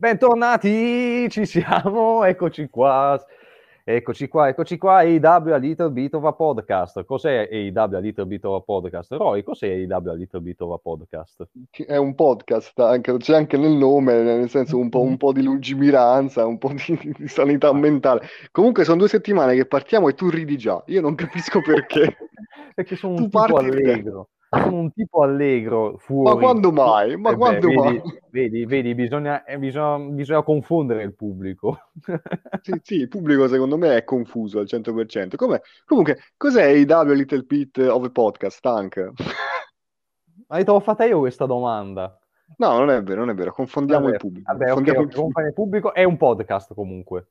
Bentornati, ci siamo, eccoci qua. Eccoci qua, eccoci qua, AEW a Little Bit of a Podcast. Cos'è AEW a Little Bit of a Podcast? Roy, cos'è AEW a Little Bit of a Podcast? È un podcast, anche, c'è anche nel nome, nel senso un po', un po di lungimiranza, un po' di, di sanità mentale. Comunque sono due settimane che partiamo e tu ridi già, io non capisco perché. Perché sono Tu un tipo allegro. Sono un tipo allegro fuori. Ma quando mai? Ma Eh beh, quando vedi, mai? vedi, vedi, bisogna, eh, bisogna, bisogna confondere il pubblico. Sì, sì, il pubblico secondo me è confuso al 100%. Come- Comunque, cos'è AEW Little Bit of a Podcast, Tank? Ma te l'ho fatta io questa domanda. No, non è vero, non è vero, confondiamo Vabbè, il pubblico. vabbè, confondiamo ok, il pubblico. compagnia pubblico è un podcast comunque.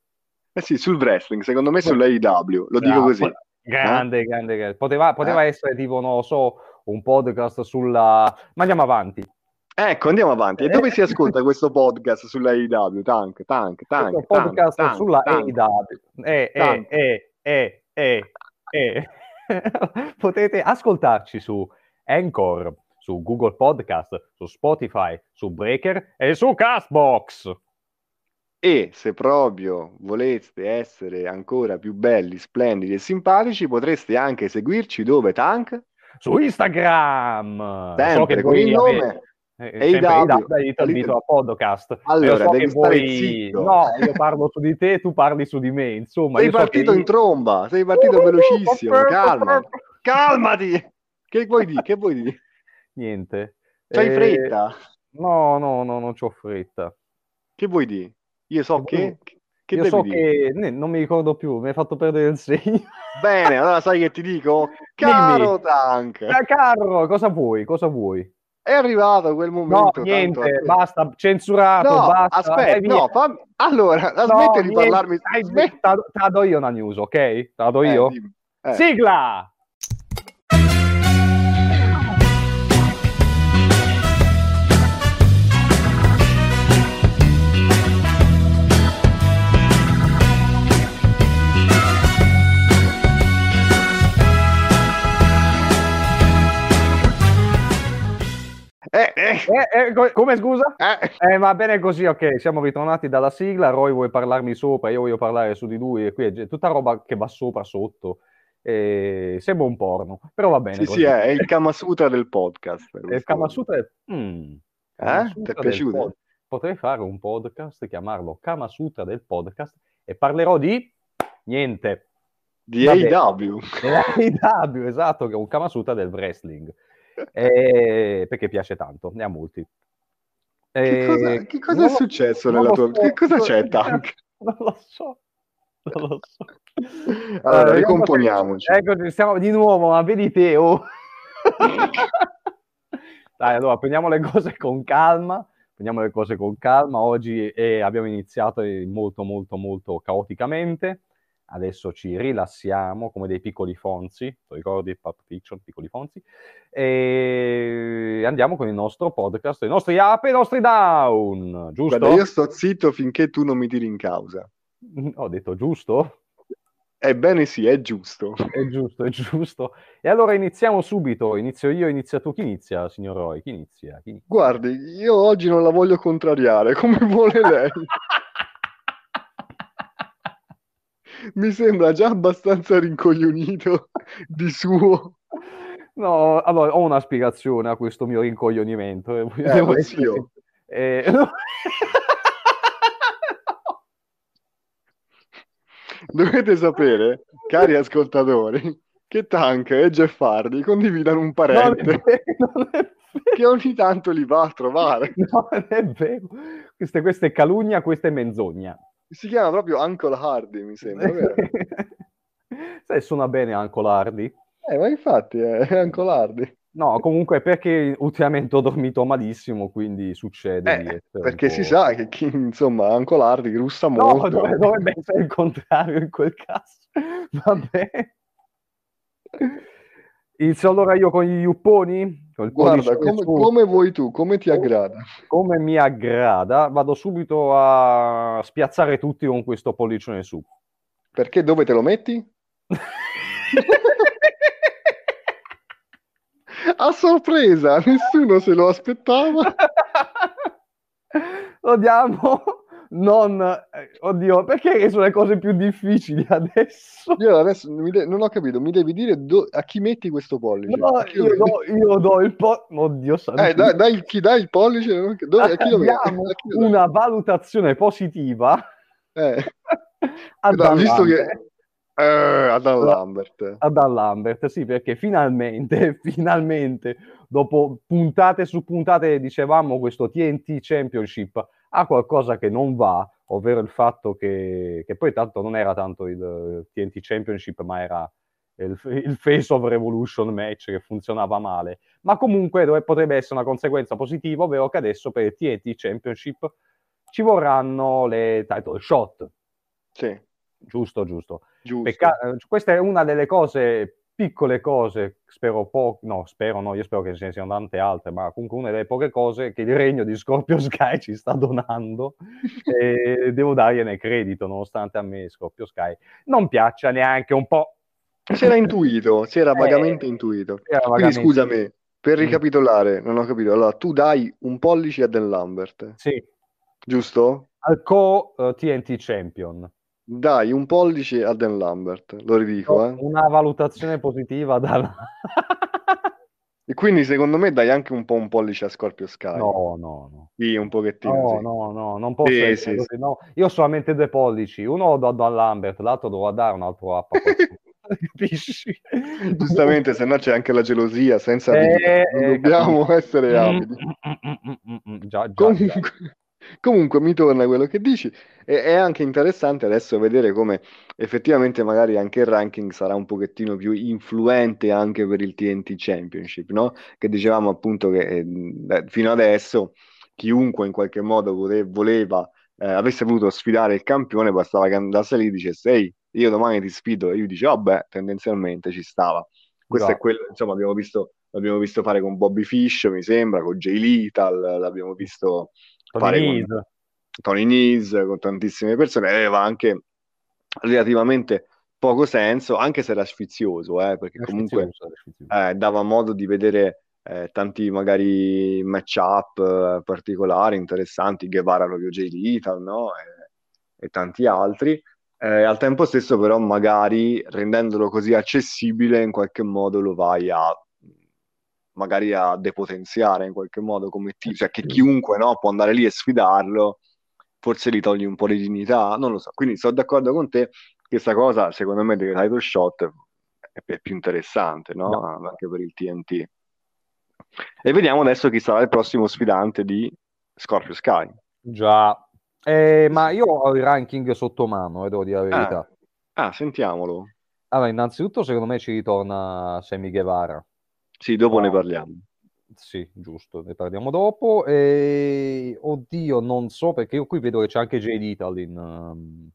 Eh sì, sul wrestling, secondo me sull'AEW, lo dico Bravo, così. Grande, grande, grande. Poteva, poteva Eh? essere tipo, non lo so, un podcast sulla... Ma andiamo avanti. Ecco, andiamo avanti. E dove si ascolta questo podcast sull'AEW? Tank, tank, tank, Questo tank, podcast tank, sulla tank. AEW. Eh, eh, Tank. eh, eh, eh, eh. Potete ascoltarci su Anchor, su Google Podcast, su Spotify, su Breaker e su Castbox. E se proprio voleste essere ancora più belli, splendidi e simpatici, potreste anche seguirci dove, Tank? Su Instagram. So Sempre che con il avete- nome. Eh, sempre AEW, AEW, Little Bit of a Podcast. Allora, so devi stare voi- zitto. No, io parlo su di te, tu parli su di me. Insomma, Sei io so partito che in tromba, sei partito velocissimo, calma. Calmati! Che vuoi dire? Che vuoi dire? Niente. C'hai Eh, fretta? No, no, no, non c'ho fretta. Che vuoi dire? Io so Che che... Che io so dire? che non mi ricordo più, mi hai fatto perdere il segno. Bene, allora sai che ti dico? Caro Tank, Eh, Carlo, cosa vuoi? Cosa vuoi? è arrivato quel No, momento niente, tanto basta, censurato, No, basta. aspetta, eh, no, fammi... Allora, No, smette di parlarmi... smetti- Te la do io una news, ok? Te la do Eh, io? dimmi. Eh. Sigla! Eh, eh, Eh, eh, co- come scusa? eh. Eh, va bene così, ok, siamo ritornati dalla sigla, Roy vuole parlarmi sopra, io voglio parlare su di lui, e qui è tutta roba che va sopra, sotto, sembra un porno, però va bene Sì, sì, è, è il Kama Sutra del podcast. E il Kama Sutra è... Mm, Kama Eh? Sutra Ti è piaciuto? pod- Potrei fare un podcast, chiamarlo Kama Sutra del podcast, e parlerò di... Niente. Di Vabbè. AEW. AEW, esatto, che è un Kama Sutra del wrestling. Eh, perché piace tanto, ne ha molti. Che Eh, cosa, che cosa è successo nella tua... so, Che cosa c'è, Tank? Non lo so, non lo so. Allora, ricomponiamoci. Eccoci, stiamo di nuovo, ma vedi te, oh. Dai, allora, prendiamo le cose con calma, prendiamo le cose con calma. Oggi eh, abbiamo iniziato eh, molto, molto, molto caoticamente. Adesso ci rilassiamo come dei piccoli fonzi, ti ricordi Pulp Fiction, piccoli fonzi? E andiamo con il nostro podcast, i nostri up e i nostri down, giusto? Guarda, io sto zitto finché tu non mi tiri in causa. Ho detto giusto? Ebbene sì, è giusto. È giusto, è giusto. E allora iniziamo subito. Inizio io, inizia tu. Chi inizia, signor Roy? Chi inizia? Chi inizia? Guardi, io oggi non la voglio contrariare, come vuole lei. Mi sembra già abbastanza rincoglionito di suo. No, allora ho una spiegazione a questo mio rincoglionimento. eh, Eh, devo sin- eh, no. Dovete sapere, cari ascoltatori, che Tank e Jeff Hardy condividano un Non è parente vero, non è che ogni tanto li va a trovare. No, non è vero. Questa, questa è calunnia, questa è menzogna. Si chiama proprio Uncle Hardy, mi sembra, vero? Sai, suona bene anche Lardi. Eh, ma infatti è Uncle Hardy. No, comunque perché ultimamente ho dormito malissimo, quindi succede Eh, perché si sa che chi, insomma, Uncle Hardy russa No, molto. dov- dovrebbe essere il contrario in quel caso. Vabbè. Inizio allora io con gli yupponi? Il Guarda, come, come vuoi tu, come ti aggrada. Come mi aggrada, vado subito a spiazzare tutti con questo pollicione su. Perché dove te lo metti? A sorpresa, nessuno se lo aspettava. lo diamo non... eh, Oddio, perché sono le cose più difficili adesso? Io adesso de- non ho capito, mi devi dire do- a chi metti questo pollice? No, io do, io do il po... Oddio santo. Eh, dai, dai, chi dai il pollice? Dove, a chi lo metti? Una valutazione positiva Eh, a Dan visto Lambert. che... Eh, a Dan Lambert. a Dan Lambert, sì, perché finalmente, finalmente, dopo puntate su puntate, dicevamo, questo TNT Championship ha qualcosa che non va, ovvero il fatto che, che poi tanto non era tanto il TNT Championship, ma era il, il Face of Revolution match che funzionava male, ma comunque dove potrebbe essere una conseguenza positiva, ovvero che adesso per il TNT Championship ci vorranno le title shot, Sì, giusto, giusto. giusto. Pecca- eh, questa è una delle cose, piccole cose, spero poco, no, spero no, io spero che ce ne siano tante altre, ma comunque una delle poche cose che il regno di Scorpio Sky ci sta donando e devo dargliene credito, nonostante a me Scorpio Sky non piaccia neanche un po'. Si era intuito, si era Eh, vagamente intuito. era Quindi vagamente- scusami, per Mm. ricapitolare, non ho capito. Allora, tu dai un pollice a Dan Lambert, Sì, giusto? al co-TNT Champion. Dai un pollice a Dan Lambert, lo ridico, eh. Una valutazione positiva da... E quindi secondo me dai anche un po' un pollice a Scorpio Sky. No, no, no. Sì, un pochettino, No, sì. no, no, non posso Sì, sì, così, no. Io ho solamente due pollici, uno lo do a Dan Lambert, l'altro devo dare un altro app. Capisci? Giustamente, se no c'è anche la gelosia, senza Eh, eh, dobbiamo capisco. essere. Mm, mm, mm, mm, mm, mm, Già, già, già. Comunque, mi torna quello che dici e è anche interessante adesso vedere come effettivamente magari anche il ranking sarà un pochettino più influente anche per il TNT Championship, no? Che dicevamo appunto che eh, fino adesso chiunque in qualche modo vole- voleva, eh, avesse voluto sfidare il campione, bastava che andasse lì e dicesse ehi, io domani ti sfido e io dice vabbè, tendenzialmente ci stava. Questo Già. è quello, insomma, abbiamo visto, l'abbiamo visto fare con Bobby Fish, mi sembra, con Jay Lethal, l'abbiamo visto Tony Nese. Tony Nese, con tantissime persone, aveva anche relativamente poco senso, anche se era sfizioso, eh, perché comunque eh, dava modo di vedere eh, tanti magari match-up eh, particolari, interessanti, Guevara proprio Jay Lethal, no? E, e tanti altri. Eh, al tempo stesso però magari rendendolo così accessibile in qualche modo lo vai a magari a depotenziare in qualche modo come team, cioè che chiunque no, può andare lì e sfidarlo, forse gli togli un po' di dignità, non lo so. Quindi sono d'accordo con te, questa cosa secondo me del title shot è, più interessante, no? No. Anche per il TNT. E vediamo adesso chi sarà il prossimo sfidante di Scorpio Sky. Già. Eh, ma io ho il ranking sotto mano, eh, devo dire la verità. Ah, sentiamolo. Allora, innanzitutto, secondo me ci ritorna Sammy Guevara. Sì, dopo ne No. parliamo. Sì, giusto, ne parliamo dopo. E... Oddio, non so, perché io qui vedo che c'è anche Jay Lethal in, um,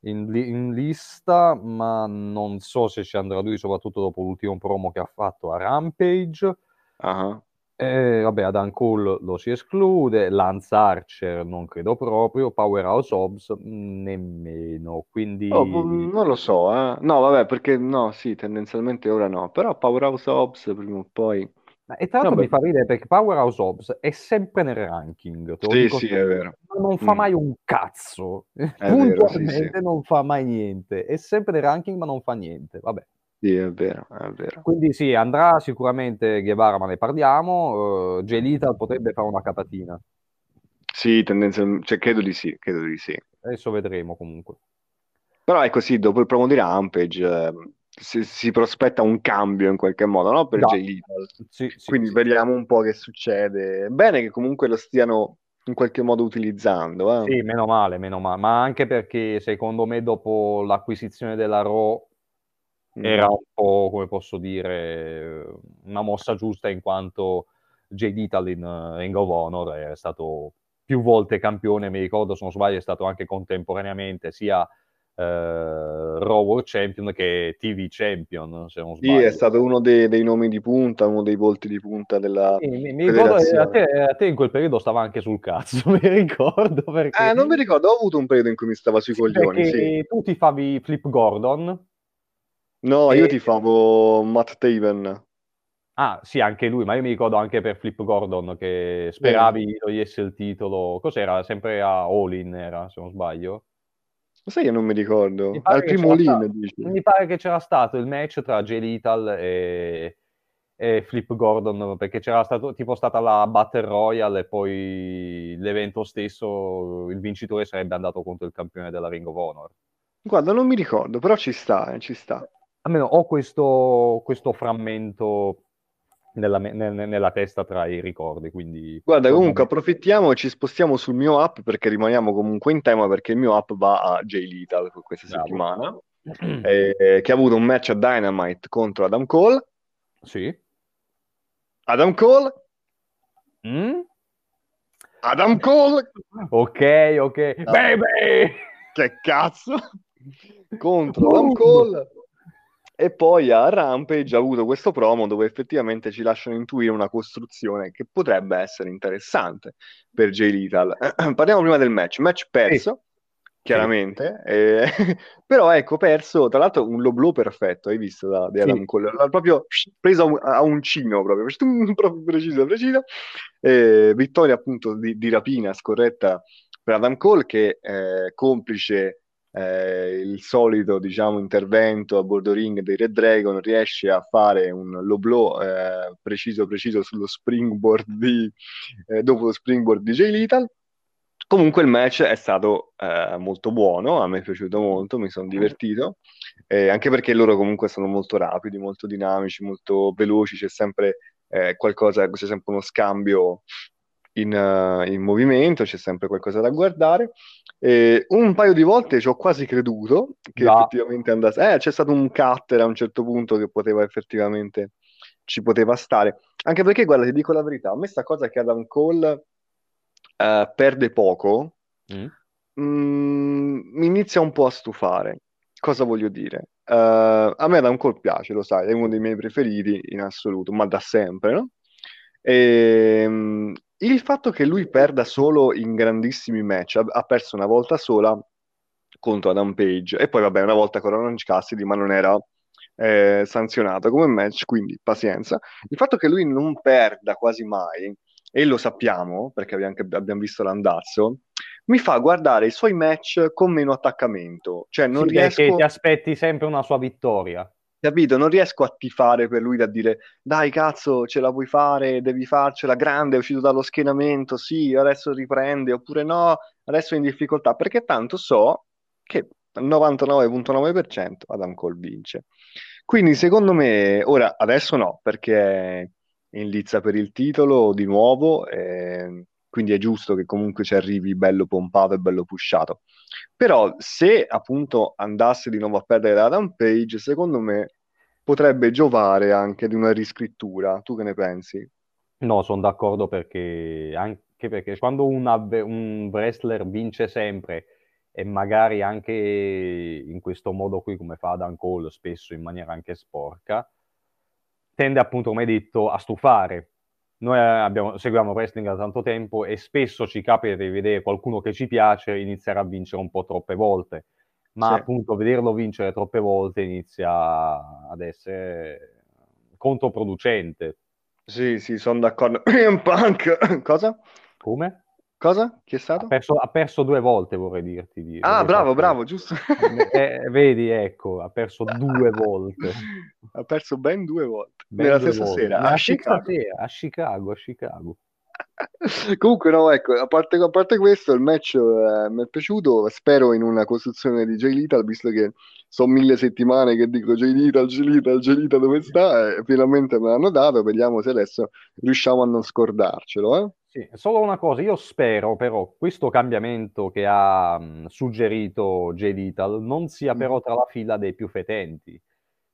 in, in lista, ma non so se ci andrà lui, soprattutto dopo l'ultimo promo che ha fatto a Rampage. Ah, Eh, vabbè, Adam Cole lo si esclude, Lance Archer non credo proprio, Powerhouse Hobbs mm, nemmeno, quindi Oh, mm, non lo so, eh. No, vabbè, perché no, sì, tendenzialmente ora no. Però Powerhouse Hobbs prima o poi... E tra l'altro Vabbè. mi fa ridere perché Powerhouse Hobbs è sempre nel ranking, te Sì, sì, sempre, è vero. non fa Mm. mai un cazzo, vero, puntualmente sì, non fa mai niente, è sempre nel ranking ma non fa niente, vabbè. Sì, è vero, è vero. Quindi sì, andrà sicuramente Guevara, ma ne parliamo, eh, Jay Lethal potrebbe fare una catatina, Sì, tendenzialmente, cioè, credo di sì, credo di sì. adesso vedremo comunque. Però ecco sì, dopo il promo di Rampage eh, si, si prospetta un cambio in qualche modo, no? Per. Jay Lethal. Sì, sì, Quindi sì. vediamo un po' che succede. Bene che comunque lo stiano in qualche modo utilizzando, eh. Sì, meno male, meno male, ma anche perché secondo me dopo l'acquisizione della Raw. Era un po', come posso dire, una mossa giusta in quanto Jay Lethal in eh, Ring of Honor è stato più volte campione, mi ricordo se non sbaglio è stato anche contemporaneamente sia eh, Raw World Champion che TV Champion, se non Sì, sbaglio. è stato uno dei, dei nomi di punta, uno dei volti di punta della Sì, mi, mi ricordo che a te, a te in quel periodo stava anche sul cazzo, mi ricordo perché, Eh, non mi ricordo, ho avuto un periodo in cui mi stava sui sì, coglioni, sì. tu ti favi Flip Gordon No, io e ti favo Matt Taven. Ah, sì, anche lui, ma io mi ricordo anche per Flip Gordon che speravi Vero. togliesse il titolo. Cos'era? Sempre a All-In era, se non sbaglio. Ma sai che non mi Mi ricordo? pare Al primo dici? mi pare che c'era stato il match tra Jay Lethal e, e Flip Gordon, perché c'era stato, tipo stata la Battle Royale e poi l'evento stesso, il vincitore sarebbe andato contro il campione della Ring of Honor. Guarda, non mi ricordo, però ci sta, eh, ci sta. Almeno ho questo, questo frammento nella, me- nel- nella testa tra i ricordi, quindi Guarda, comunque approfittiamo e ci spostiamo sul mio app perché rimaniamo comunque in tema perché il mio app va a Jay Lethal questa bravo. settimana, eh, che ha avuto un match a Dynamite contro Adam Cole. Sì. Adam Cole, Mm? Adam Cole, Ok, ok. No. Baby! che cazzo, contro Adam Cole. E poi a Rampage ha avuto questo promo dove effettivamente ci lasciano intuire una costruzione che potrebbe essere interessante per Jay Lethal. Parliamo prima del match. Match perso, chiaramente, eh, però ecco, perso, tra l'altro un low blow perfetto, hai visto da, Sì. Adam Cole? L'ha proprio preso a, un- a uncino, proprio, proprio preciso, preciso. Eh, vittoria appunto di, di rapina scorretta per Adam Cole che eh, complice eh, il solito diciamo intervento a bordo ring dei Red Dragon riesce a fare un low blow eh, preciso preciso sullo springboard di eh, dopo lo springboard di Jay Lethal. Comunque il match è stato eh, molto buono a me è piaciuto molto mi sono divertito. Eh, anche perché loro comunque sono molto rapidi molto dinamici molto veloci c'è sempre eh, qualcosa c'è sempre uno scambio in, eh, in movimento c'è sempre qualcosa da guardare e un paio di volte ci ho quasi creduto che Già. effettivamente andasse. Eh, c'è stato un cutter a un certo punto che poteva effettivamente ci poteva stare. Anche perché, guarda, ti dico la verità, a me sta cosa che Adam Cole eh, perde poco, Mm? mm, mi inizia un po' a stufare. Cosa voglio dire? Eh, a me Adam Cole piace, lo sai, è uno dei miei preferiti in assoluto, ma da sempre, no? E, mm, il fatto che lui perda solo in grandissimi match, ha, ha perso una volta sola contro Adam Page e poi vabbè una volta con Orange Cassidy, ma non era eh, sanzionato come match, quindi pazienza. Il fatto che lui non perda quasi mai, e lo sappiamo perché abbiamo, anche- abbiamo visto l'andazzo, mi fa guardare i suoi match con meno attaccamento, cioè non Sì, perché riesco... ti aspetti sempre una sua vittoria. Capito? Non riesco a tifare per lui da dire dai cazzo, ce la puoi fare, devi farcela grande, è uscito dallo schienamento, sì, adesso riprende, oppure no, adesso è in difficoltà, perché tanto so che al 99.9% Adam Cole vince. Quindi secondo me, ora adesso no, perché è in lizza per il titolo di nuovo, eh, quindi è giusto che comunque ci arrivi bello pompato e bello pushato. Però se appunto andasse di nuovo a perdere da Adam Page, secondo me potrebbe giovare anche di una riscrittura. Tu che ne pensi? No, sono d'accordo perché anche perché quando un, un wrestler vince sempre e magari anche in questo modo qui, come fa Adam Cole, spesso in maniera anche sporca, tende appunto, come hai detto, a stufare. Noi abbiamo- seguiamo wrestling da tanto tempo e spesso ci capita di vedere qualcuno che ci piace iniziare a vincere un po' troppe volte, ma Sì. appunto vederlo vincere troppe volte inizia ad essere controproducente. Sì, sì, sono d'accordo. Punk, cosa? Come? Cosa? Chi è Ha stato? perso, ha perso due volte, vorrei dirti. di- Ah, bravo, farti- bravo, giusto. Eh, vedi, ecco, ha perso due volte. Ha perso ben due volte. Ben Nella due stessa volte. sera, Nella a stessa Chicago. sera, a Chicago, a Chicago. Comunque, no, ecco, a parte, a parte questo, il match eh, mi è piaciuto. Spero in una costruzione di Jay Lethal, visto che sono mille settimane che dico Jay Lethal, Jay Lethal, Jay Lethal dove sta? E finalmente me l'hanno dato. Vediamo se adesso riusciamo a non scordarcelo. Eh? Sì, solo una cosa, io spero però questo cambiamento che ha mh, suggerito Jay Lethal non sia Mm. però tra la fila dei più fetenti,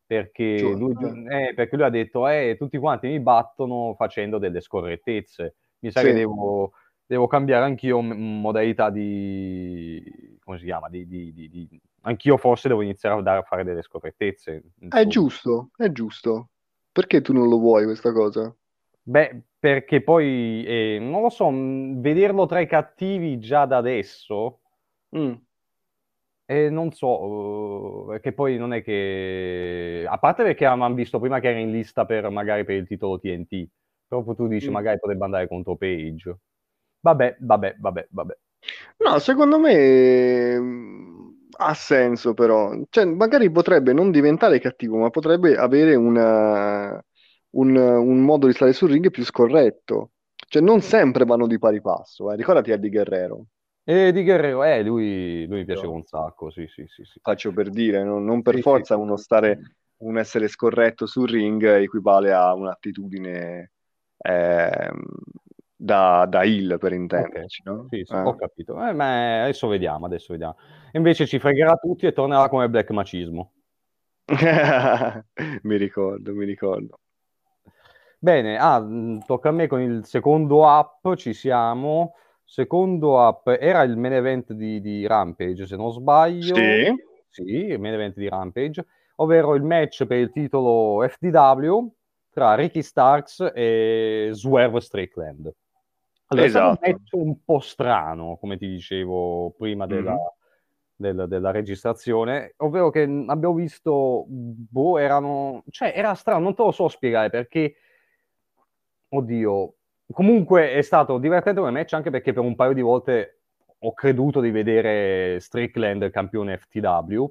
perché lui, eh, perché lui ha detto eh, tutti quanti mi battono facendo delle scorrettezze, mi sa Sì. che devo, devo cambiare anch'io modalità di, come si chiama, di, di- di- anch'io forse devo iniziare a, dare- a fare delle scorrettezze. È giusto, è giusto. Perché tu non lo vuoi questa cosa? Beh, perché poi, eh, non lo so, vederlo tra i cattivi già da adesso Mm. E non so, uh, che poi non è che... A parte perché avevamo visto prima che era in lista per magari per il titolo TNT, proprio tu dici mm. magari potrebbe andare contro Page. Vabbè, vabbè, vabbè, vabbè. No, secondo me mm, ha senso però. Cioè, magari potrebbe non diventare cattivo, ma potrebbe avere una, un, un modo di stare sul ring più scorretto. Cioè, non sempre vanno di pari passo. Eh. Ricordati Eddie Guerrero. E di Guerrero, eh, lui, lui mi piaceva un sacco, sì, sì, sì, sì. Faccio per dire, non, non per sì, forza sì. uno stare, un essere scorretto sul ring equivale a un'attitudine eh, da, da Hill, per intenderci, okay. no? Sì, sì, eh. ho capito. Eh, ma adesso vediamo, adesso vediamo. Invece ci fregherà tutti e tornerà come black macismo. mi ricordo, mi ricordo. Bene, ah, tocca a me con il secondo up, ci siamo. Secondo up era il main event di, di Rampage, se non sbaglio. Sì. Sì, il main event di Rampage, ovvero il match per il titolo FDW tra Ricky Starks e Swerve Strickland. Allora, esatto. è un match un po' strano, come ti dicevo prima della, mm-hmm. del, della registrazione, ovvero che abbiamo visto, boh, erano, cioè era strano, non te lo so spiegare perché, oddio, comunque è stato divertente come match anche perché per un paio di volte ho creduto di vedere Strickland campione FTW.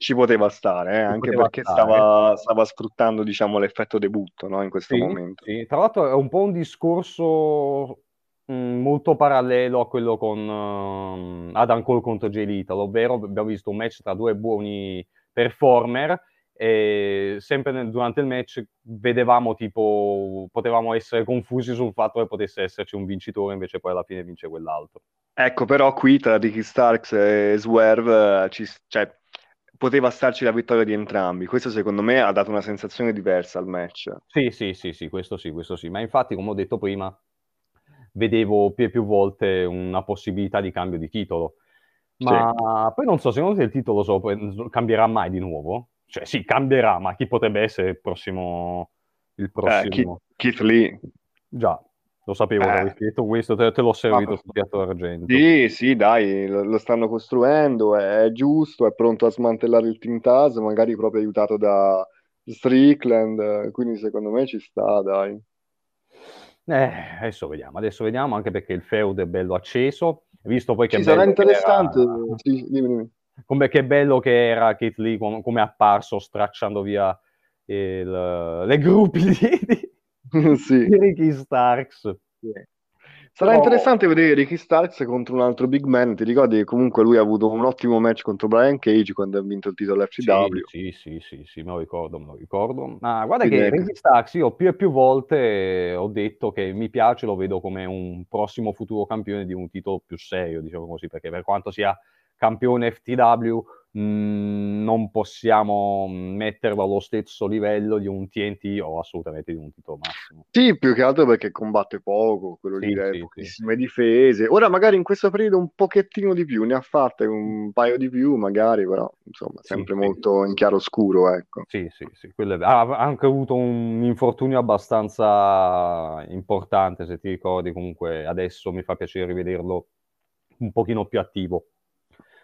Ci poteva stare, eh, anche poteva perché stare. Stava, stava, sfruttando diciamo, l'effetto debutto no, in questo sì, momento. Sì. Tra l'altro è un po' un discorso mh, mm, molto parallelo a quello con uh, Adam Cole contro Jay Little, ovvero abbiamo visto un match tra due buoni performer e sempre nel, durante il match vedevamo tipo, potevamo essere confusi sul fatto che potesse esserci un vincitore, invece poi alla fine vince quell'altro. Ecco, però qui tra Ricky Starks e Swerve ci, cioè, poteva starci la vittoria di entrambi. Questo secondo me ha dato una sensazione diversa al match. Sì, sì, sì, sì, questo sì, questo sì. Ma infatti, come ho detto prima, vedevo più e più volte una possibilità di cambio di titolo. Ma sì. poi non so, secondo te il titolo so, cambierà mai di nuovo? Cioè sì, cambierà, ma chi potrebbe essere il prossimo? Il eh, prossimo? Eh, Keith, Lee. Già, lo sapevo eh. che detto questo, te, te l'ho servito sul piatto d'argento. Sì, sì, dai, lo, lo, stanno costruendo, è, è, giusto, è pronto a smantellare il Team Taz, magari proprio aiutato da Strickland, quindi secondo me ci sta, dai. Eh, adesso vediamo, adesso vediamo, anche perché il feud è bello acceso, visto poi che... Ci sarà interessante, era... sì, dimmi, dimmi come che bello che era Kate Lee, come, è apparso stracciando via il, le gruppi di, sì. di Ricky Starks. Sì. Sarà Però... interessante vedere Ricky Starks contro un altro big man. Ti ricordi che comunque lui ha avuto un ottimo match contro Brian Cage quando ha vinto il titolo FCW? Sì, sì, sì, sì, me lo ricordo, me lo ricordo. Ma guarda Quindi che ecco. Ricky Starks io più e più volte ho detto che mi piace, lo vedo come un prossimo futuro campione di un titolo più serio, diciamo così, perché per quanto sia campione FTW mh, mm, non possiamo metterlo allo stesso livello di un TNT o assolutamente di un titolo massimo. Sì, più che altro perché combatte poco, quello sì, lì sì, pochissime sì. difese. Ora magari in questo periodo un pochettino di più, ne ha fatte un paio di più magari, però insomma sempre molto in chiaro scuro, ecco. Sì, sì, sì. È... Ha anche avuto un infortunio abbastanza importante, se ti ricordi, comunque adesso mi fa piacere rivederlo un pochino più attivo.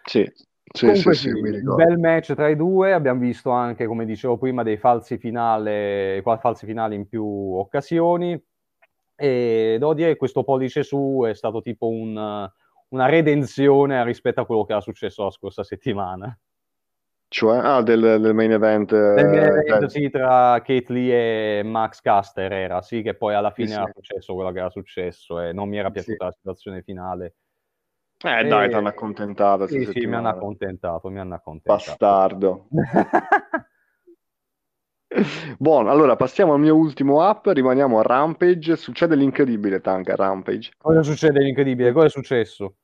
Sì, sì, Comunque, sì, sì, un bel match tra i due, abbiamo visto anche, come dicevo prima, dei falsi finali, falsi finali in più occasioni. E devo dire che questo pollice su è stato tipo un, una redenzione rispetto a quello che era successo la scorsa settimana. Cioè, ah, del, del main event, del main event eh, sì, tra Kate Lee e Max Caster era, sì, che poi alla fine sì, era successo quello che era successo e non mi era piaciuta la situazione finale eh dai, e... ti hanno accontentato. Sì, sì, mi hanno accontentato, mi hanno accontentato. Bastardo. Buono, allora passiamo al mio ultimo app, rimaniamo a Rampage. Succede l'incredibile, Tank, a Rampage. Cosa succede l'incredibile? Cosa è successo?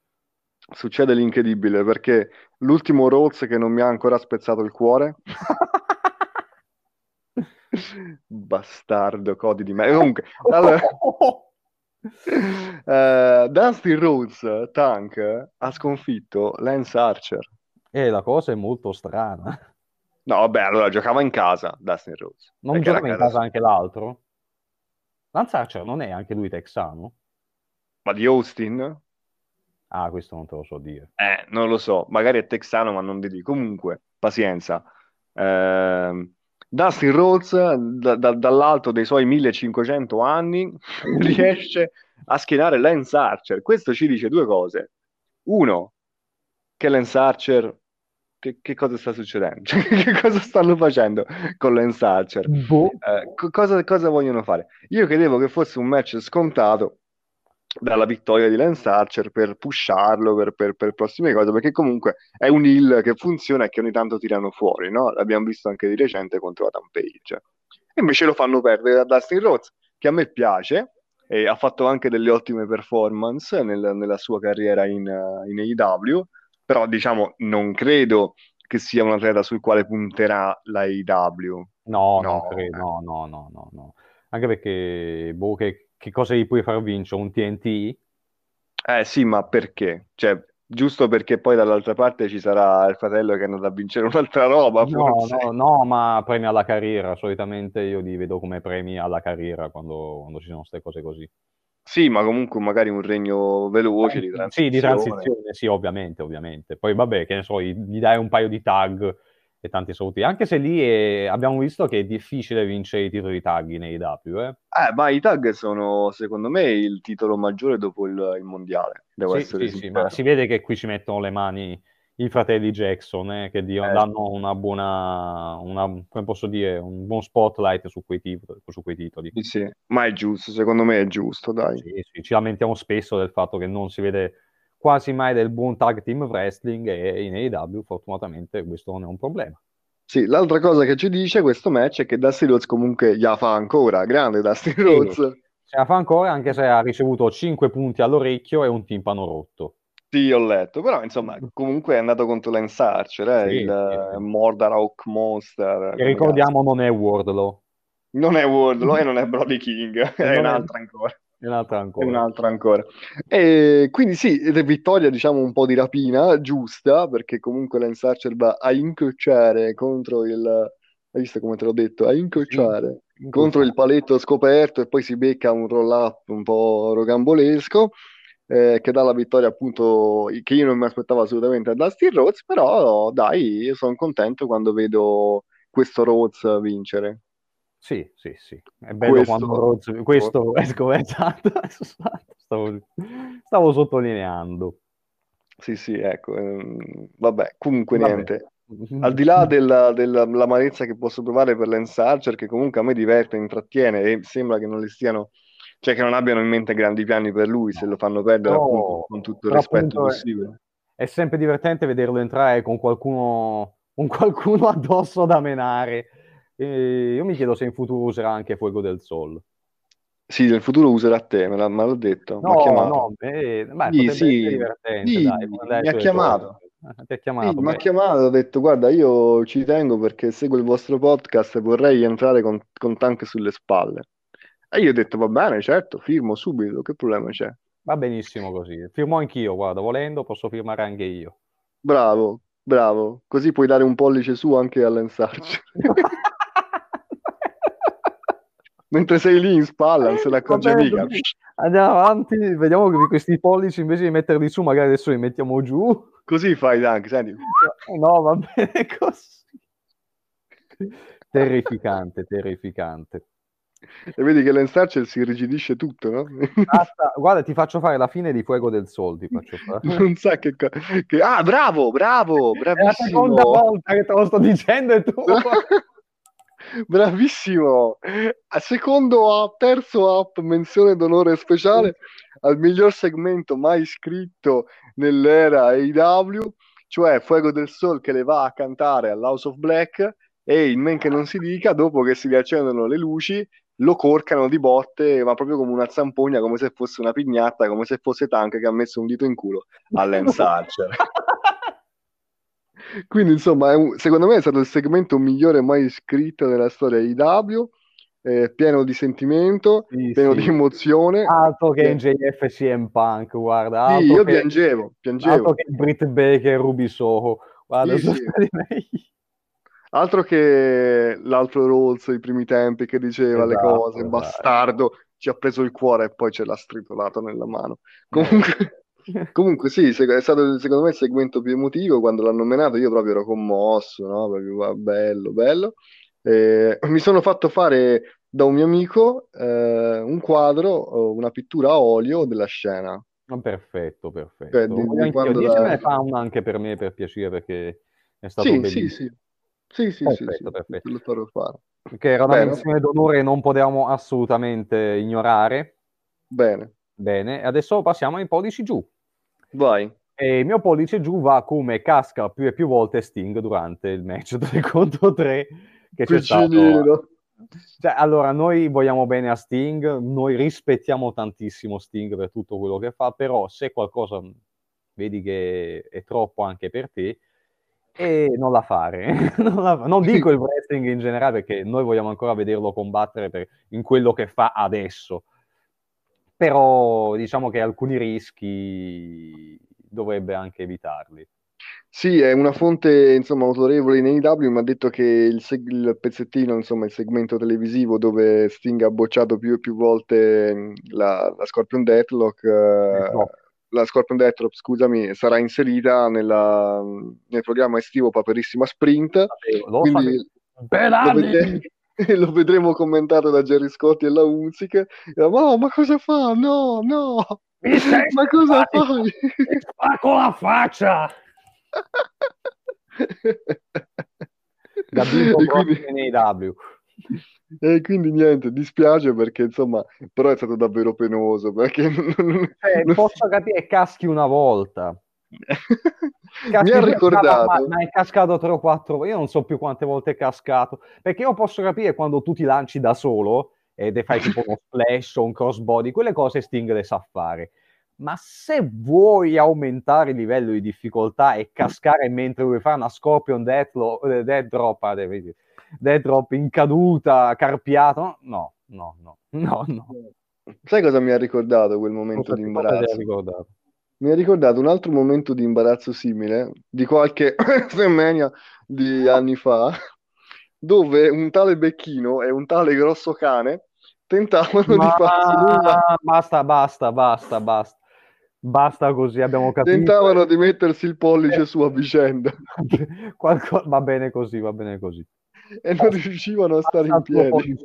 Succede l'incredibile perché l'ultimo Rhodes che non mi ha ancora spezzato il cuore. Bastardo, codi di me. Comunque, allora... Uh, Dustin Rhodes, Tank, ha sconfitto Lance Archer. E la cosa è molto strana. No, vabbè, allora giocava in casa Dustin Rhodes. Non giocava in casa anche l'altro? Lance Archer non è anche lui texano? Ma di Austin? Ah, questo non te lo so dire. Eh, non lo so, magari è texano, ma non di lì. Comunque, pazienza. Eh, Dustin Rhodes, da, da, dall'alto dei suoi 1500 anni, riesce a schienare Lance Archer. Questo ci dice due cose. Uno, che Lance Archer che, che, cosa sta succedendo? che cosa stanno facendo con Lance Archer? Boh. Eh, cosa, cosa, vogliono fare? Io credevo che fosse un match scontato dalla vittoria di Lance Archer per pusharlo per, per, per, prossime cose, perché comunque è un heal che funziona e che ogni tanto tirano fuori, no? L'abbiamo visto anche di recente contro Adam Page. E invece lo fanno perdere da Dustin Rhodes, che a me piace, e ha fatto anche delle ottime performance nel, nella sua carriera in, in AEW, però diciamo non credo che sia un atleta sul quale punterà la AEW. No, no, credo, no, no, no, no, no. Anche perché, boh, che, che cosa gli puoi far vincere? Un TNT? Eh sì, ma perché? Cioè, giusto perché poi dall'altra parte ci sarà il fratello che è andato a vincere un'altra roba. No, no, no, ma premi alla carriera. Solitamente io li vedo come premi alla carriera quando, quando ci sono queste cose così. Sì, ma comunque magari un regno veloce di transizione. Sì, di transizione, sì, ovviamente, ovviamente. Poi vabbè, che ne so, gli dai un paio di tag e tanti saluti. Anche se lì è... abbiamo visto che è difficile vincere i titoli tag nei W. Eh? eh, ma i tag sono secondo me il titolo maggiore dopo il, il mondiale. Devo sì, essere sì, sì, ma si vede che qui ci mettono le mani i fratelli Jackson, eh, che di- eh, danno una buona, una, come posso dire, un buon spotlight su quei, titoli, su quei titoli. Sì, sì, ma è giusto, secondo me è giusto, dai. Sì, sì, ci lamentiamo spesso del fatto che non si vede quasi mai del buon tag team wrestling e in AEW fortunatamente questo non è un problema. Sì, l'altra cosa che ci dice questo match è che Dusty Rhodes comunque gliela fa ancora, grande Dusty Rhodes. Sì, ce la fa ancora anche se ha ricevuto 5 punti all'orecchio e un timpano rotto. Sì, ho letto, però insomma comunque è andato contro Lance Archer, eh, sì, il sì. Mordarok Monster. Che ricordiamo non è Wardlow. Non è Wardlow e non è Brody King, è un'altra ancora. È un'altra ancora. È un'altra ancora. E quindi sì, vittoria diciamo un po' di rapina, giusta, perché comunque Lance Archer va a incrociare contro il... Hai visto come te l'ho detto? A incrociare sì, contro il paletto scoperto e poi si becca un roll up un po' rocambolesco. Eh, che dà la vittoria appunto che io non mi aspettavo assolutamente a Dusty Rhodes, però dai, io sono contento quando vedo questo Rhodes vincere. Sì, sì, sì. È bello questo, quando Rhodes... Questo è esatto, stavo, stavo sottolineando. Sì, sì, ecco. Ehm, vabbè, comunque vabbè. niente. Al di là della, dell'amarezza che posso provare per Lance Archer, che comunque a me diverte, intrattiene e sembra che non li stiano, cioè che non abbiano in mente grandi piani per lui, se lo fanno perdere no, appunto, con tutto il rispetto possibile. È, è sempre divertente vederlo entrare con qualcuno, con qualcuno addosso da menare e io mi chiedo se in futuro userà anche Fuego del Sol. Sì, nel futuro userà te, me, l'ha, me l'ho detto. No, no, beh, beh, sì, sì, sì dai, mi ha chiamato. Eh, ti ha chiamato, sì, mi ha chiamato, ha detto guarda io ci tengo perché seguo il vostro podcast e vorrei entrare con, con Tank sulle spalle. E io ho detto va bene, certo, firmo subito, che problema c'è? Va benissimo così, firmo anch'io, guarda, volendo posso firmare anche io. Bravo, bravo, così puoi dare un pollice su anche all'ensarci. mentre sei lì in spalla, non se ne accorge mica. Andiamo avanti, vediamo che questi pollici invece di metterli su, magari adesso li mettiamo giù. Così fai anche, senti. No, va bene così. Terrificante, terrificante. E vedi che l'Enstarcher si irrigidisce tutto, no? Basta, guarda, ti faccio fare la fine di Fuego del Sol, ti faccio fare. Non sa che, che... Ah, bravo, bravo, bravissimo. È la seconda volta che te lo sto dicendo e tu... Bravissimo! A secondo up, terzo up, menzione d'onore speciale al miglior segmento mai scritto nell'era AEW, cioè Fuego del Sol che le va a cantare all'House of Black e in men che non si dica, dopo che si riaccendono le luci, lo corcano di botte, ma proprio come una zampogna, come se fosse una pignatta, come se fosse Tank che ha messo un dito in culo a Lance Archer. Quindi, insomma, un, secondo me è stato il segmento migliore mai scritto nella storia di W. Eh, pieno di sentimento, sì, pieno sì. di emozione. Altro che in JF CM Punk, guarda. Sì, io che, piangevo, piangevo. Altro che Britt Baker e Ruby Soho. Guarda, sì, Altro che l'altro Rolls ai primi tempi che diceva esatto, le cose, esatto. bastardo, ci ha preso il cuore e poi ce l'ha stritolato nella mano. Comunque... Comunque sì, è stato secondo me il segmento più emotivo, quando l'hanno nominato io proprio ero commosso, no? Proprio, bello, bello. Eh, mi sono fatto fare da un mio amico eh, un quadro, una pittura a olio della scena. Oh, perfetto, perfetto. Cioè, di, di quando la... fa una anche per me, per piacere, perché è stato sì, bellissimo. Sì, sì. Sì, sì, perfetto, sì, perfetto. lo farò fare. Che era una Bene. menzione d'onore che non potevamo assolutamente ignorare. Bene. Bene, adesso passiamo ai pollici giù. Vai. E il mio pollice giù va come casca più e più volte Sting durante il match 3 contro 3 che c'è stato. Cioè, allora, noi vogliamo bene a Sting, noi rispettiamo tantissimo Sting per tutto quello che fa, però se qualcosa vedi che è troppo anche per te, e non la fare. non, la fa. non, dico il wrestling in generale perché noi vogliamo ancora vederlo combattere per, in quello che fa adesso. Però diciamo che alcuni rischi dovrebbe anche evitarli. Sì, è una fonte insomma autorevole in AEW, mi ha detto che il, seg- il, pezzettino, insomma il segmento televisivo dove Sting ha bocciato più e più volte la, la Scorpion Deathlock, eh, no la Scorpion Deathloop, scusami, sarà inserita nella, nel programma estivo Paperissima Sprint. Lo, quindi lo, vedremo, lo, vedremo commentato da Jerry Scotti e la Unzic. Oh, ma cosa fa? No, no! ma cosa fai? Spacco la faccia! Gabino quindi... in AW. E quindi niente, dispiace perché insomma, però è stato davvero penoso perché non, eh, non... posso capire caschi una volta. Mi ha ricordato, ma, ma, è cascato 3 o 4 io non so più quante volte è cascato perché io posso capire quando tu ti lanci da solo e fai tipo uno splash o un crossbody, quelle cose Sting le sa fare. Ma se vuoi aumentare il livello di difficoltà e cascare mentre vuoi fare una Scorpion Death, lo, death Drop, ah, death drop in caduta, carpiato. No, no, no, no, no. Sai cosa mi ha ricordato quel momento di imbarazzo? Mi ha ricordato un altro momento di imbarazzo simile di qualche Semmenia di anni fa, dove un tale Becchino e un tale grosso cane tentavano Ma... di farsi nulla. Basta, basta, basta, basta. Basta così, abbiamo capito. Tentavano di mettersi il pollice eh. su a vicenda. Qualco... Va bene così, va bene così e non riuscivano a stare in piedi.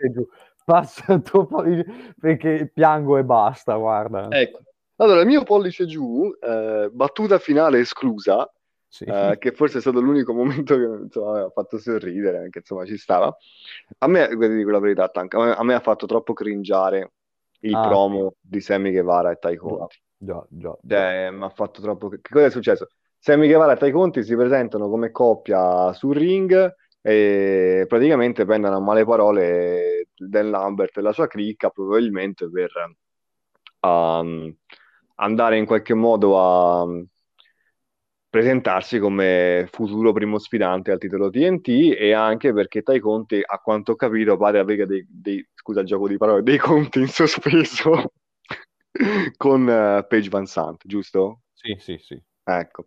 Passa il tuo pollice perché piango e basta, guarda. Ecco. Allora, il mio pollice giù, eh, battuta finale esclusa, sì. eh, che forse è stato l'unico momento che insomma, ha fatto sorridere, anche insomma ci stava. A me, dico la verità, Tank, a me, a me ha fatto troppo cringiare il ah, promo sì. di Sammy Guevara e Tai Conti. Già, già, già. Cioè, mi ha fatto troppo... Che cosa è successo? Sammy Guevara e Tai Conti si presentano come coppia sul ring e praticamente prendono a male parole Dan Lambert e la sua cricca probabilmente per um, andare in qualche modo a um, presentarsi come futuro primo sfidante al titolo TNT e anche perché Tai Conti a quanto ho capito pare avere dei, dei scusa il gioco di parole dei conti in sospeso con uh, Page Van Sant giusto? Sì sì sì ecco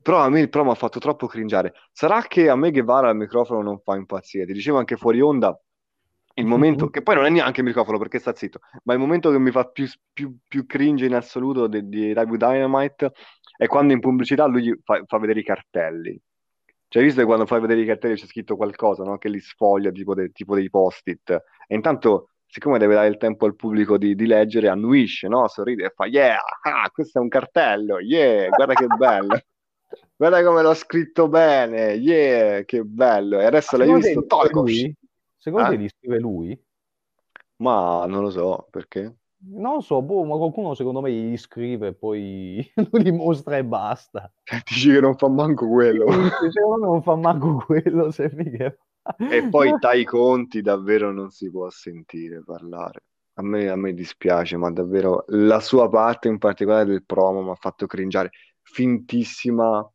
però a me il promo ha fatto troppo cringiare. Sarà che a me Guevara al microfono non fa impazzire. Ti dicevo anche fuori onda, il momento, mm-hmm. che poi non è neanche il microfono perché sta zitto, ma il momento che mi fa più, più, più cringe in assoluto di, di Live Dynamite è quando in pubblicità lui fa, fa, vedere i cartelli. Cioè, visto che quando fai vedere i cartelli c'è scritto qualcosa, no? Che li sfoglia tipo, de, tipo dei post-it. E intanto, siccome deve dare il tempo al pubblico di, di leggere, annuisce, no? Sorride e fa, yeah, ah, questo è un cartello, yeah, guarda che bello. Guarda come l'ho scritto bene, yeah, che bello. E adesso l'hai visto? Tolgo. Secondo eh? te li scrive lui? Ma non lo so, perché? Non lo so, boh, ma qualcuno secondo me gli scrive e poi lui li mostra e basta. Dici che non fa manco quello. secondo me non fa manco quello, se mica... E poi dai conti davvero non si può sentire parlare. A me, a me dispiace, ma davvero la sua parte in particolare del promo mi ha fatto cringiare fintissima,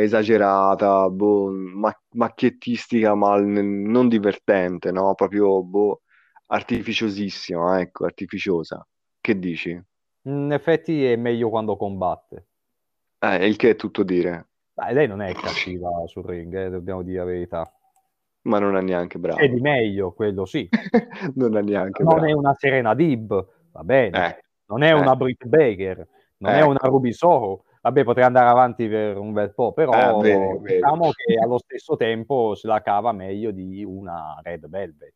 esagerata, boh, ma- macchiettistica, ma n- non divertente, no? Proprio boh, artificiosissima, ecco, artificiosa. Che dici? In effetti è meglio quando combatte. Eh, il che è tutto dire. Dai, lei non è cattiva sul ring, eh, dobbiamo dire la verità. Ma non è neanche brava. È di meglio, quello sì. non è neanche Non brava. è una Serena Dib, va bene. Eh. Non è eh. una Britt Baker non eh. è una Ruby Soho. Vabbè, potrei andare avanti per un bel po', però eh, bene, diciamo bene. che allo stesso tempo se la cava meglio di una Red Velvet.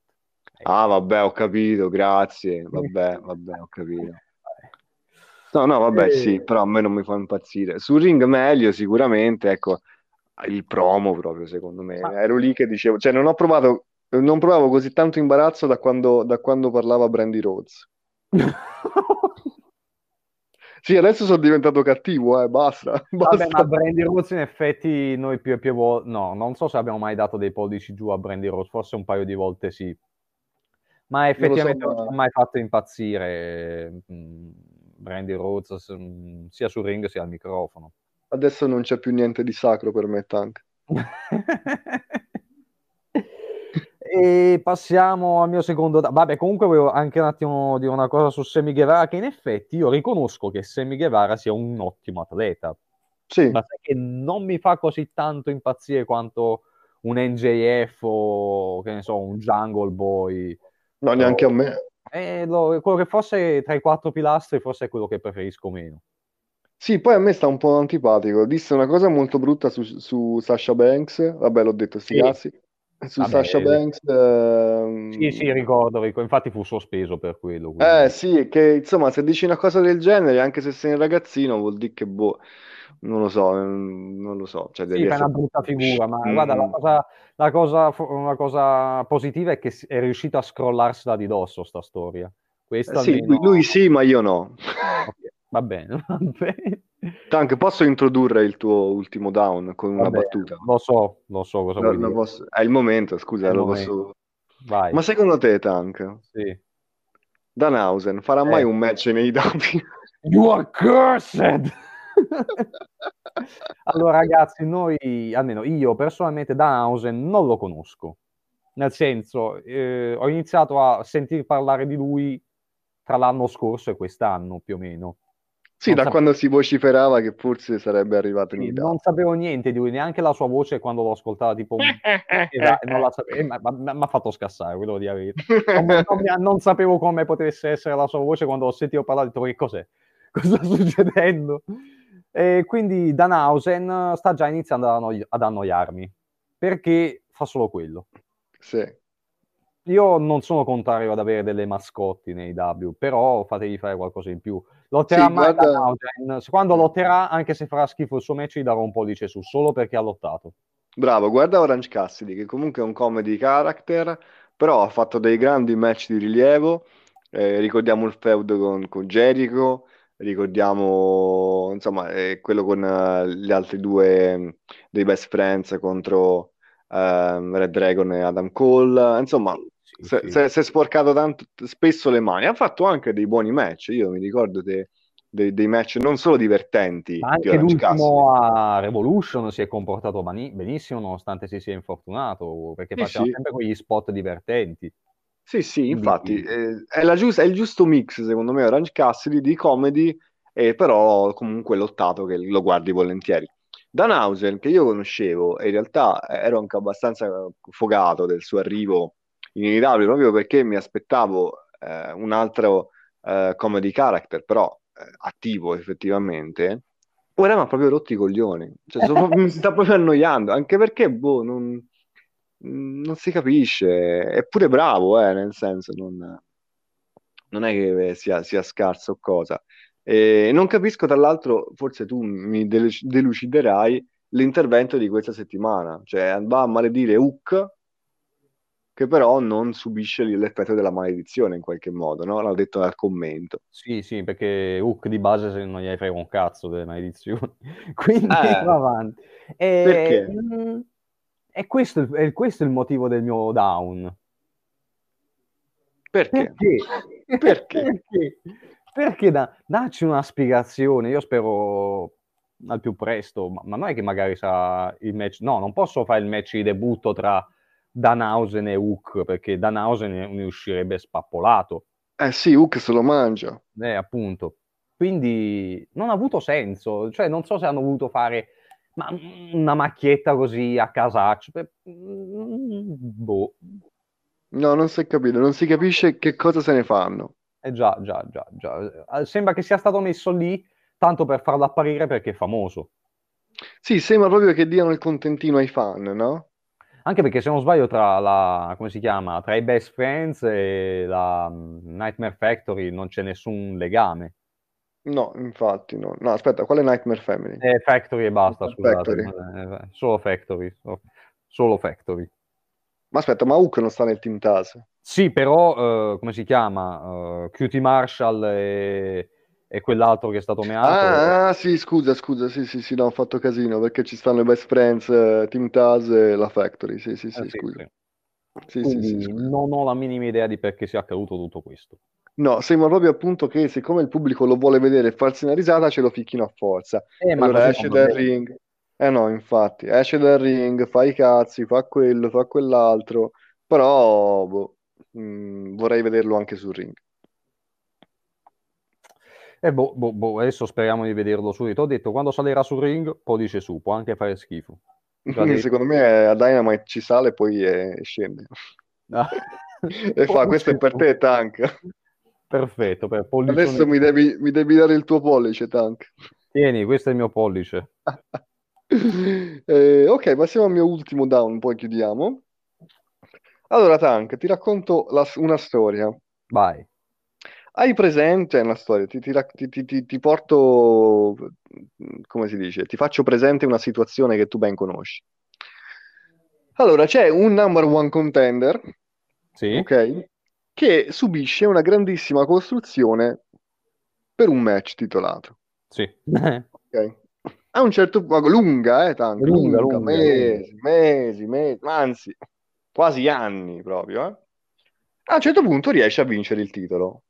Ah, vabbè, ho capito, grazie. Vabbè, vabbè, ho capito. No, no, vabbè, sì, però a me non mi fa impazzire. Sul ring meglio sicuramente, ecco, il promo proprio, secondo me. Ma... Ero lì che dicevo, cioè non ho provato, non provavo così tanto imbarazzo da quando, da quando parlava Brandy Rhodes. Sì, adesso sono diventato cattivo, eh, basta. basta. Vabbè, ma Brandy Rhodes in effetti noi più e più volte... No, non so se abbiamo mai dato dei pollici giù a Brandy Rhodes, forse un paio di volte sì. Ma effettivamente non, so, non ci ha mai fatto impazzire mm, Brandy Rhodes mm, sia sul ring sia al microfono. Adesso non c'è più niente di sacro per me, Tank. E passiamo al mio secondo. Vabbè, comunque volevo anche un attimo dire una cosa su Sammy Guevara, che in effetti io riconosco che Sammy Guevara sia un ottimo atleta. Sì. Ma sai che non mi fa così tanto impazzire quanto un NJF o che ne so, un Jungle Boy. No, neanche a me. Eh, lo, quello che fosse tra i quattro pilastri, forse è quello che preferisco meno. Sì, poi a me sta un po' antipatico. Disse una cosa molto brutta su, su Sasha Banks. Vabbè, l'ho detto, sti sì. cazzi su Vabbè, Sasha Banks. Ehm... Sì, sì, ricordo, ricordo, infatti fu sospeso per quello. Quindi. Eh sì, che insomma, se dici una cosa del genere, anche se sei un ragazzino, vuol dire che boh, non lo so, ehm, non lo so. Cioè, sì, fai una brutta figura, ma mm. guarda, la cosa, la, cosa, la cosa, positiva è che è riuscito a scrollarsela di dosso sta storia. Questa eh, sì, almeno... lui, sì, ma io no. Okay, va bene, va bene. Tank, posso introdurre il tuo ultimo down con una Vabbè, battuta? Lo so, lo so cosa lo, lo posso... È il momento, scusa, lo momento. posso... Vai. Ma secondo te, Tank? Sì. Danhausen farà eh. mai un match nei AEW? You are cursed! allora, ragazzi, noi, almeno io personalmente, Danhausen non lo conosco. Nel senso, eh, ho iniziato a sentir parlare di lui tra l'anno scorso e quest'anno, più o meno sì, non da sape- quando si vociferava che forse sarebbe arrivato in Italia. Non sapevo niente di lui, neanche la sua voce quando l'ho ascoltata, tipo... non la sapevo, mi ha fatto scassare, quello di avere. Non, non, non, sapevo come potesse essere la sua voce quando ho sentito parlare, ho detto che cos'è? Cosa sta succedendo? E quindi Danhausen sta già iniziando ad, annoi- ad annoiarmi, perché fa solo quello. Sì. Io non sono contrario ad avere delle mascotti nei W, però fatevi fare qualcosa in più. Lotterà sì, mai guarda... Quando lotterà, anche se farà schifo il suo match, gli darò un pollice su, solo perché ha lottato. Bravo, guarda Orange Cassidy, che comunque è un comedy character, però ha fatto dei grandi match di rilievo. Eh, ricordiamo il feud con, con Jericho, ricordiamo insomma eh, quello con uh, gli altri due mm, dei best friends contro uh, Red Dragon e Adam Cole. Insomma, si è sporcato tanto, spesso le mani. Ha fatto anche dei buoni match. Io mi ricordo de, de, dei match non solo divertenti. Ma anche l'ultimo a Revolution si è comportato benissimo, nonostante si sia infortunato, perché sì, faceva sì. sempre quegli spot divertenti. Sì, sì, infatti eh, è, giusta, è, il giusto mix, secondo me, Orange Cassidy di comedy, e però comunque lottato che lo guardi volentieri. Danhausen, che io conoscevo, e in realtà ero anche abbastanza fogato del suo arrivo inevitabile proprio perché mi aspettavo eh, un altro eh, comedy character, però eh, attivo effettivamente. Ora mi ha proprio rotti i coglioni, cioè, sono, mi sta proprio annoiando, anche perché boh, non, non si capisce, è pure bravo, eh, nel senso, non, non è che sia, sia scarso o cosa. E non capisco, tra l'altro, forse tu mi deluciderai l'intervento di questa settimana, cioè va a maledire Hook che però non subisce l'effetto della maledizione in qualche modo, no? L'ho detto nel commento. Sì, sì, perché Hook di base non gli hai frega un cazzo delle maledizioni, quindi eh, va avanti. E, perché? Mh, mm, è, questo, è questo il motivo del mio down. Perché? Perché? Perché? Perché, Perché da, dacci una spiegazione, io spero al più presto, ma, ma non è che magari sarà il match, no, non posso fare il match di debutto tra Danhausen e Hook, perché Danhausen ne uscirebbe spappolato. Eh sì, Hook se lo mangia. Eh, appunto. Quindi non ha avuto senso, cioè non so se hanno voluto fare ma una macchietta così a casaccio. Boh. No, non si è capito, non si capisce che cosa se ne fanno. Eh già, già, già, già. Eh, sembra che sia stato messo lì tanto per farlo apparire perché è famoso. Sì, sembra proprio che diano il contentino ai fan, no? Anche perché se non sbaglio tra la, come si chiama, tra i Best Friends e la mm, Nightmare Factory non c'è nessun legame. No, infatti no. No, aspetta, quale Nightmare Family? Eh, Factory e basta, scusate. Factory. Eh, Solo Factory. so- Solo Factory. Ma aspetta, ma Hook non sta nel Team Taz? Sì, però, eh, come si chiama? Eh, Cutie Marshall e, e quell'altro che è stato meato. Ah, ah, sì, scusa, scusa, sì, sì, sì, no, ho fatto casino perché ci stanno i Best Friends, eh, Team Taz e la Factory, sì, sì, sì, Eh, scusa. sì. Sì, sì, scusa. non ho la minima idea di perché sia accaduto tutto questo. No, sembra proprio appunto che siccome il pubblico lo vuole vedere e farsi una risata, ce lo ficchino a forza. Eh, ma Allora esce dal ring. Eh no, infatti, esce dal ring, fa i cazzi, fa quello, fa quell'altro, però boh, mm, vorrei vederlo anche sul ring. E boh, boh, boh, adesso speriamo di vederlo subito. Ho detto, quando salirà sul ring, pollice su, può anche fare schifo. Secondo me a Dynamite ci sale e poi eh, scende. Ah. E fa, questo è per te, Tank. Perfetto, per pollicione. Adesso mi devi, mi devi dare il tuo pollice, Tank. Tieni, questo è il mio pollice. Eh, ok, passiamo al mio ultimo down, poi chiudiamo. Allora, Tank, ti racconto la- una storia. Vai. Hai presente una storia? Ti, ti ti- ti- porto, come si dice? Ti faccio presente una situazione che tu ben conosci. Allora, c'è un number one contender, Sì? ok? Che subisce una grandissima costruzione per un match titolato. Sì. Ok? A un certo punto, lunga, eh, tanto, Lunga, lunga, lunga, mesi, mesi, mesi, ma anzi, quasi anni proprio, eh. A un certo punto riesce a vincere il titolo,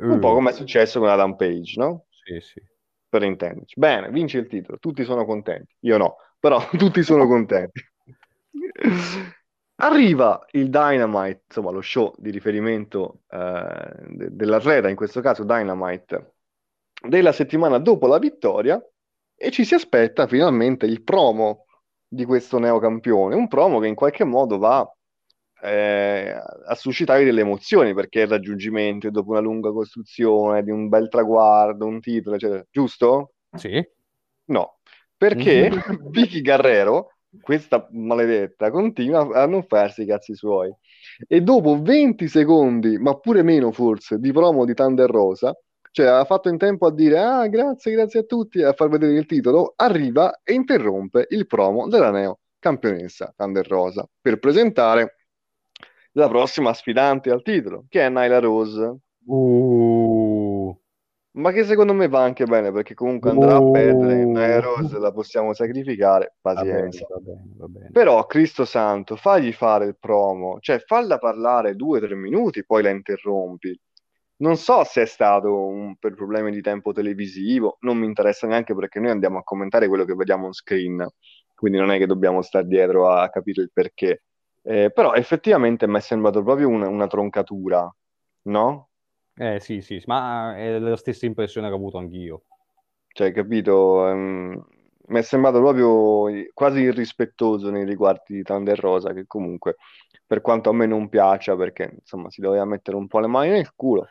un po' Uh, come è successo con Adam Page, no? Sì, sì. Per intenderci. Bene, vince il titolo, tutti sono contenti. Io no, però tutti sono contenti. Arriva il Dynamite, insomma lo show di riferimento eh, de- dell'atleta, in questo caso Dynamite, della settimana dopo la vittoria e ci si aspetta finalmente il promo di questo neocampione, un promo che in qualche modo va eh, a suscitare delle emozioni perché il raggiungimento dopo una lunga costruzione di un bel traguardo, un titolo, eccetera. Giusto? Sì? No, perché Vicky Guerrero, questa maledetta, continua a non farsi i cazzi suoi. E dopo 20 secondi, ma pure meno forse, di promo di Thunder Rosa, cioè ha fatto in tempo a dire ah grazie, grazie a tutti e a far vedere il titolo, arriva e interrompe il promo della neo campionessa Thunder Rosa per presentare la prossima sfidante al titolo, che è Nyla Rose. Uh, Ma che secondo me va anche bene perché comunque andrà a perdere. Uh. Nyla Rose la possiamo sacrificare, va bene, pazienza. va bene, va bene. Però, Cristo Santo, fagli fare il promo, cioè falla parlare due o tre minuti, poi la interrompi. Non so se è stato un- per problemi di tempo televisivo, non mi interessa neanche perché noi andiamo a commentare quello che vediamo on screen, quindi non è che dobbiamo stare dietro a capire il perché. Eh, però effettivamente mi è sembrato proprio una, una troncatura, no? Eh sì, sì, ma è la stessa impressione che ho avuto anch'io. Cioè, capito? Ehm, mi è sembrato proprio quasi irrispettoso nei riguardi di Thunder Rosa, che comunque, per quanto a me non piaccia, perché insomma si doveva mettere un po' le mani nel culo,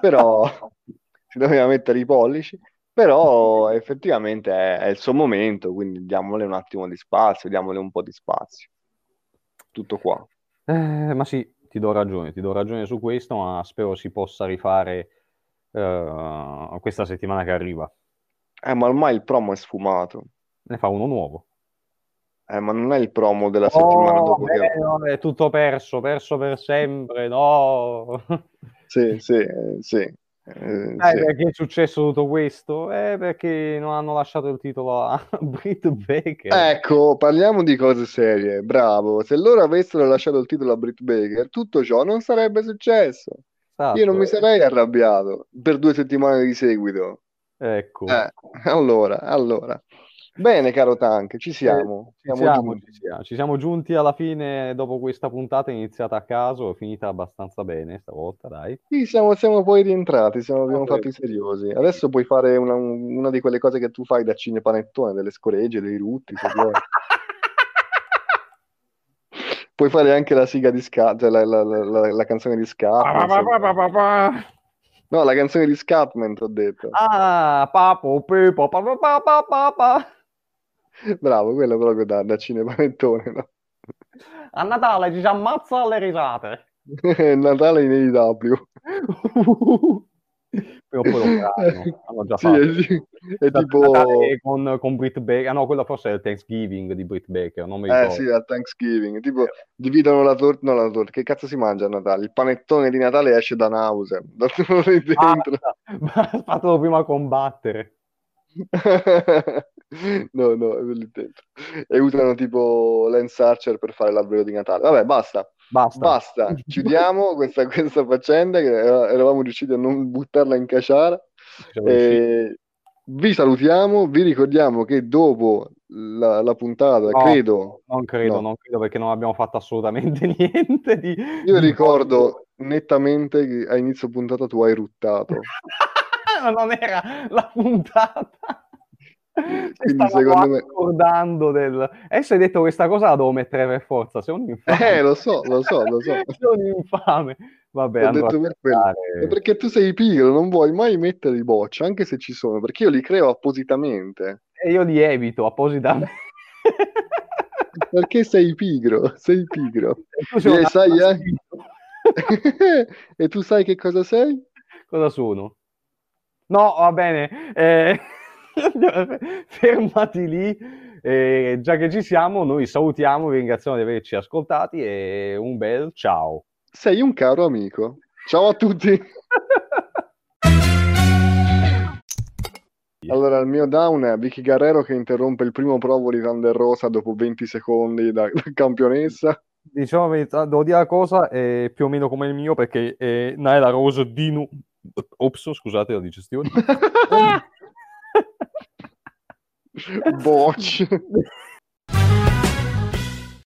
però si doveva mettere i pollici, però effettivamente è, è il suo momento, quindi diamole un attimo di spazio, diamole un po' di spazio. Tutto qua. Eh, ma sì, ti do ragione, ti do ragione su questo, ma spero si possa rifare eh, questa settimana che arriva. Eh, ma ormai il promo è sfumato. Ne fa uno nuovo. Eh, ma non è il promo della settimana Oh, dopo che... beh, no, è tutto perso, perso per sempre, no. Sì, sì, eh, sì. Eh, Eh, sì. perché è successo tutto questo? Eh, perché non hanno lasciato il titolo a Britt Baker. Ecco, parliamo di cose serie. Bravo. Se loro avessero lasciato il titolo a Britt Baker, tutto ciò non sarebbe successo. Esatto. Io non mi sarei arrabbiato per due settimane di seguito. Ecco, Eh, allora, allora. Bene, caro Tank, ci siamo. ci Siamo siamo, giunti. ci siamo, ci siamo giunti alla fine dopo questa puntata iniziata a caso, è finita abbastanza bene stavolta, dai. Sì, siamo, siamo poi rientrati, siamo, abbiamo Vabbè. fatto i seriosi. Adesso puoi fare una, una di quelle cose che tu fai da cinepanettone, delle scoregge, dei rutti, se vuoi. Puoi fare anche la sigla di Ska, cioè la, la- la- la- canzone di vuoi. No, la canzone di Scatman, ti ho detto. Ah, papo, pepo, pa, pa, pa, pa, pa. Bravo, quello proprio da, da cinepanettone, no? A Natale ci si ammazza alle risate. Natale in AEW. Prima o poi lo faranno, hanno già Sì, fatto. sì, è Da- tipo... Con, con Britt Baker, ah no, quello forse è il Thanksgiving di Britt Baker, non mi Eh ricordo. sì, a Thanksgiving, tipo dividono la torta, no la torta, che cazzo si mangia a Natale? Il panettone di Natale esce da nausea, da dentro. Basta, fatelo prima combattere. No, no, è lì dentro. E usano tipo Lance Archer per fare l'albero di Natale. Vabbè, basta, Basta. basta, chiudiamo questa, questa faccenda che era- eravamo riusciti a non buttarla in caciara. E vi salutiamo, vi ricordiamo che dopo la, la puntata, No, credo, Non credo, no. non credo perché non abbiamo fatto assolutamente niente di... io di- ricordo nettamente che a inizio puntata tu hai ruttato. Ma non era la puntata. Quindi secondo me- accordando del... Adesso hai detto questa cosa la devo mettere per forza, sei un infame. Eh, lo so, lo so, lo so. Sei un infame. Vabbè, Ho andrò detto a per. È perché tu sei pigro, non vuoi mai mettere i boccia, anche se ci sono, perché io li creo appositamente. E io li evito appositamente. Perché sei pigro, sei pigro. E tu sei E un sai, eh? e tu sai che cosa sei? Cosa sono? No, va bene. eh, fermati lì. eh, già che ci siamo, noi salutiamo, vi ringraziamo di averci ascoltati e un bel ciao. Sei un caro amico. Ciao a tutti. Allora, il mio down è Vicky Guerrero che interrompe il primo provo di Thunder Rosa dopo 20 secondi da, da campionessa. Diciamo devo dire la cosa, è più o meno come il mio perché è Naila Rose Dino. Ops, scusate la digestione. Bote.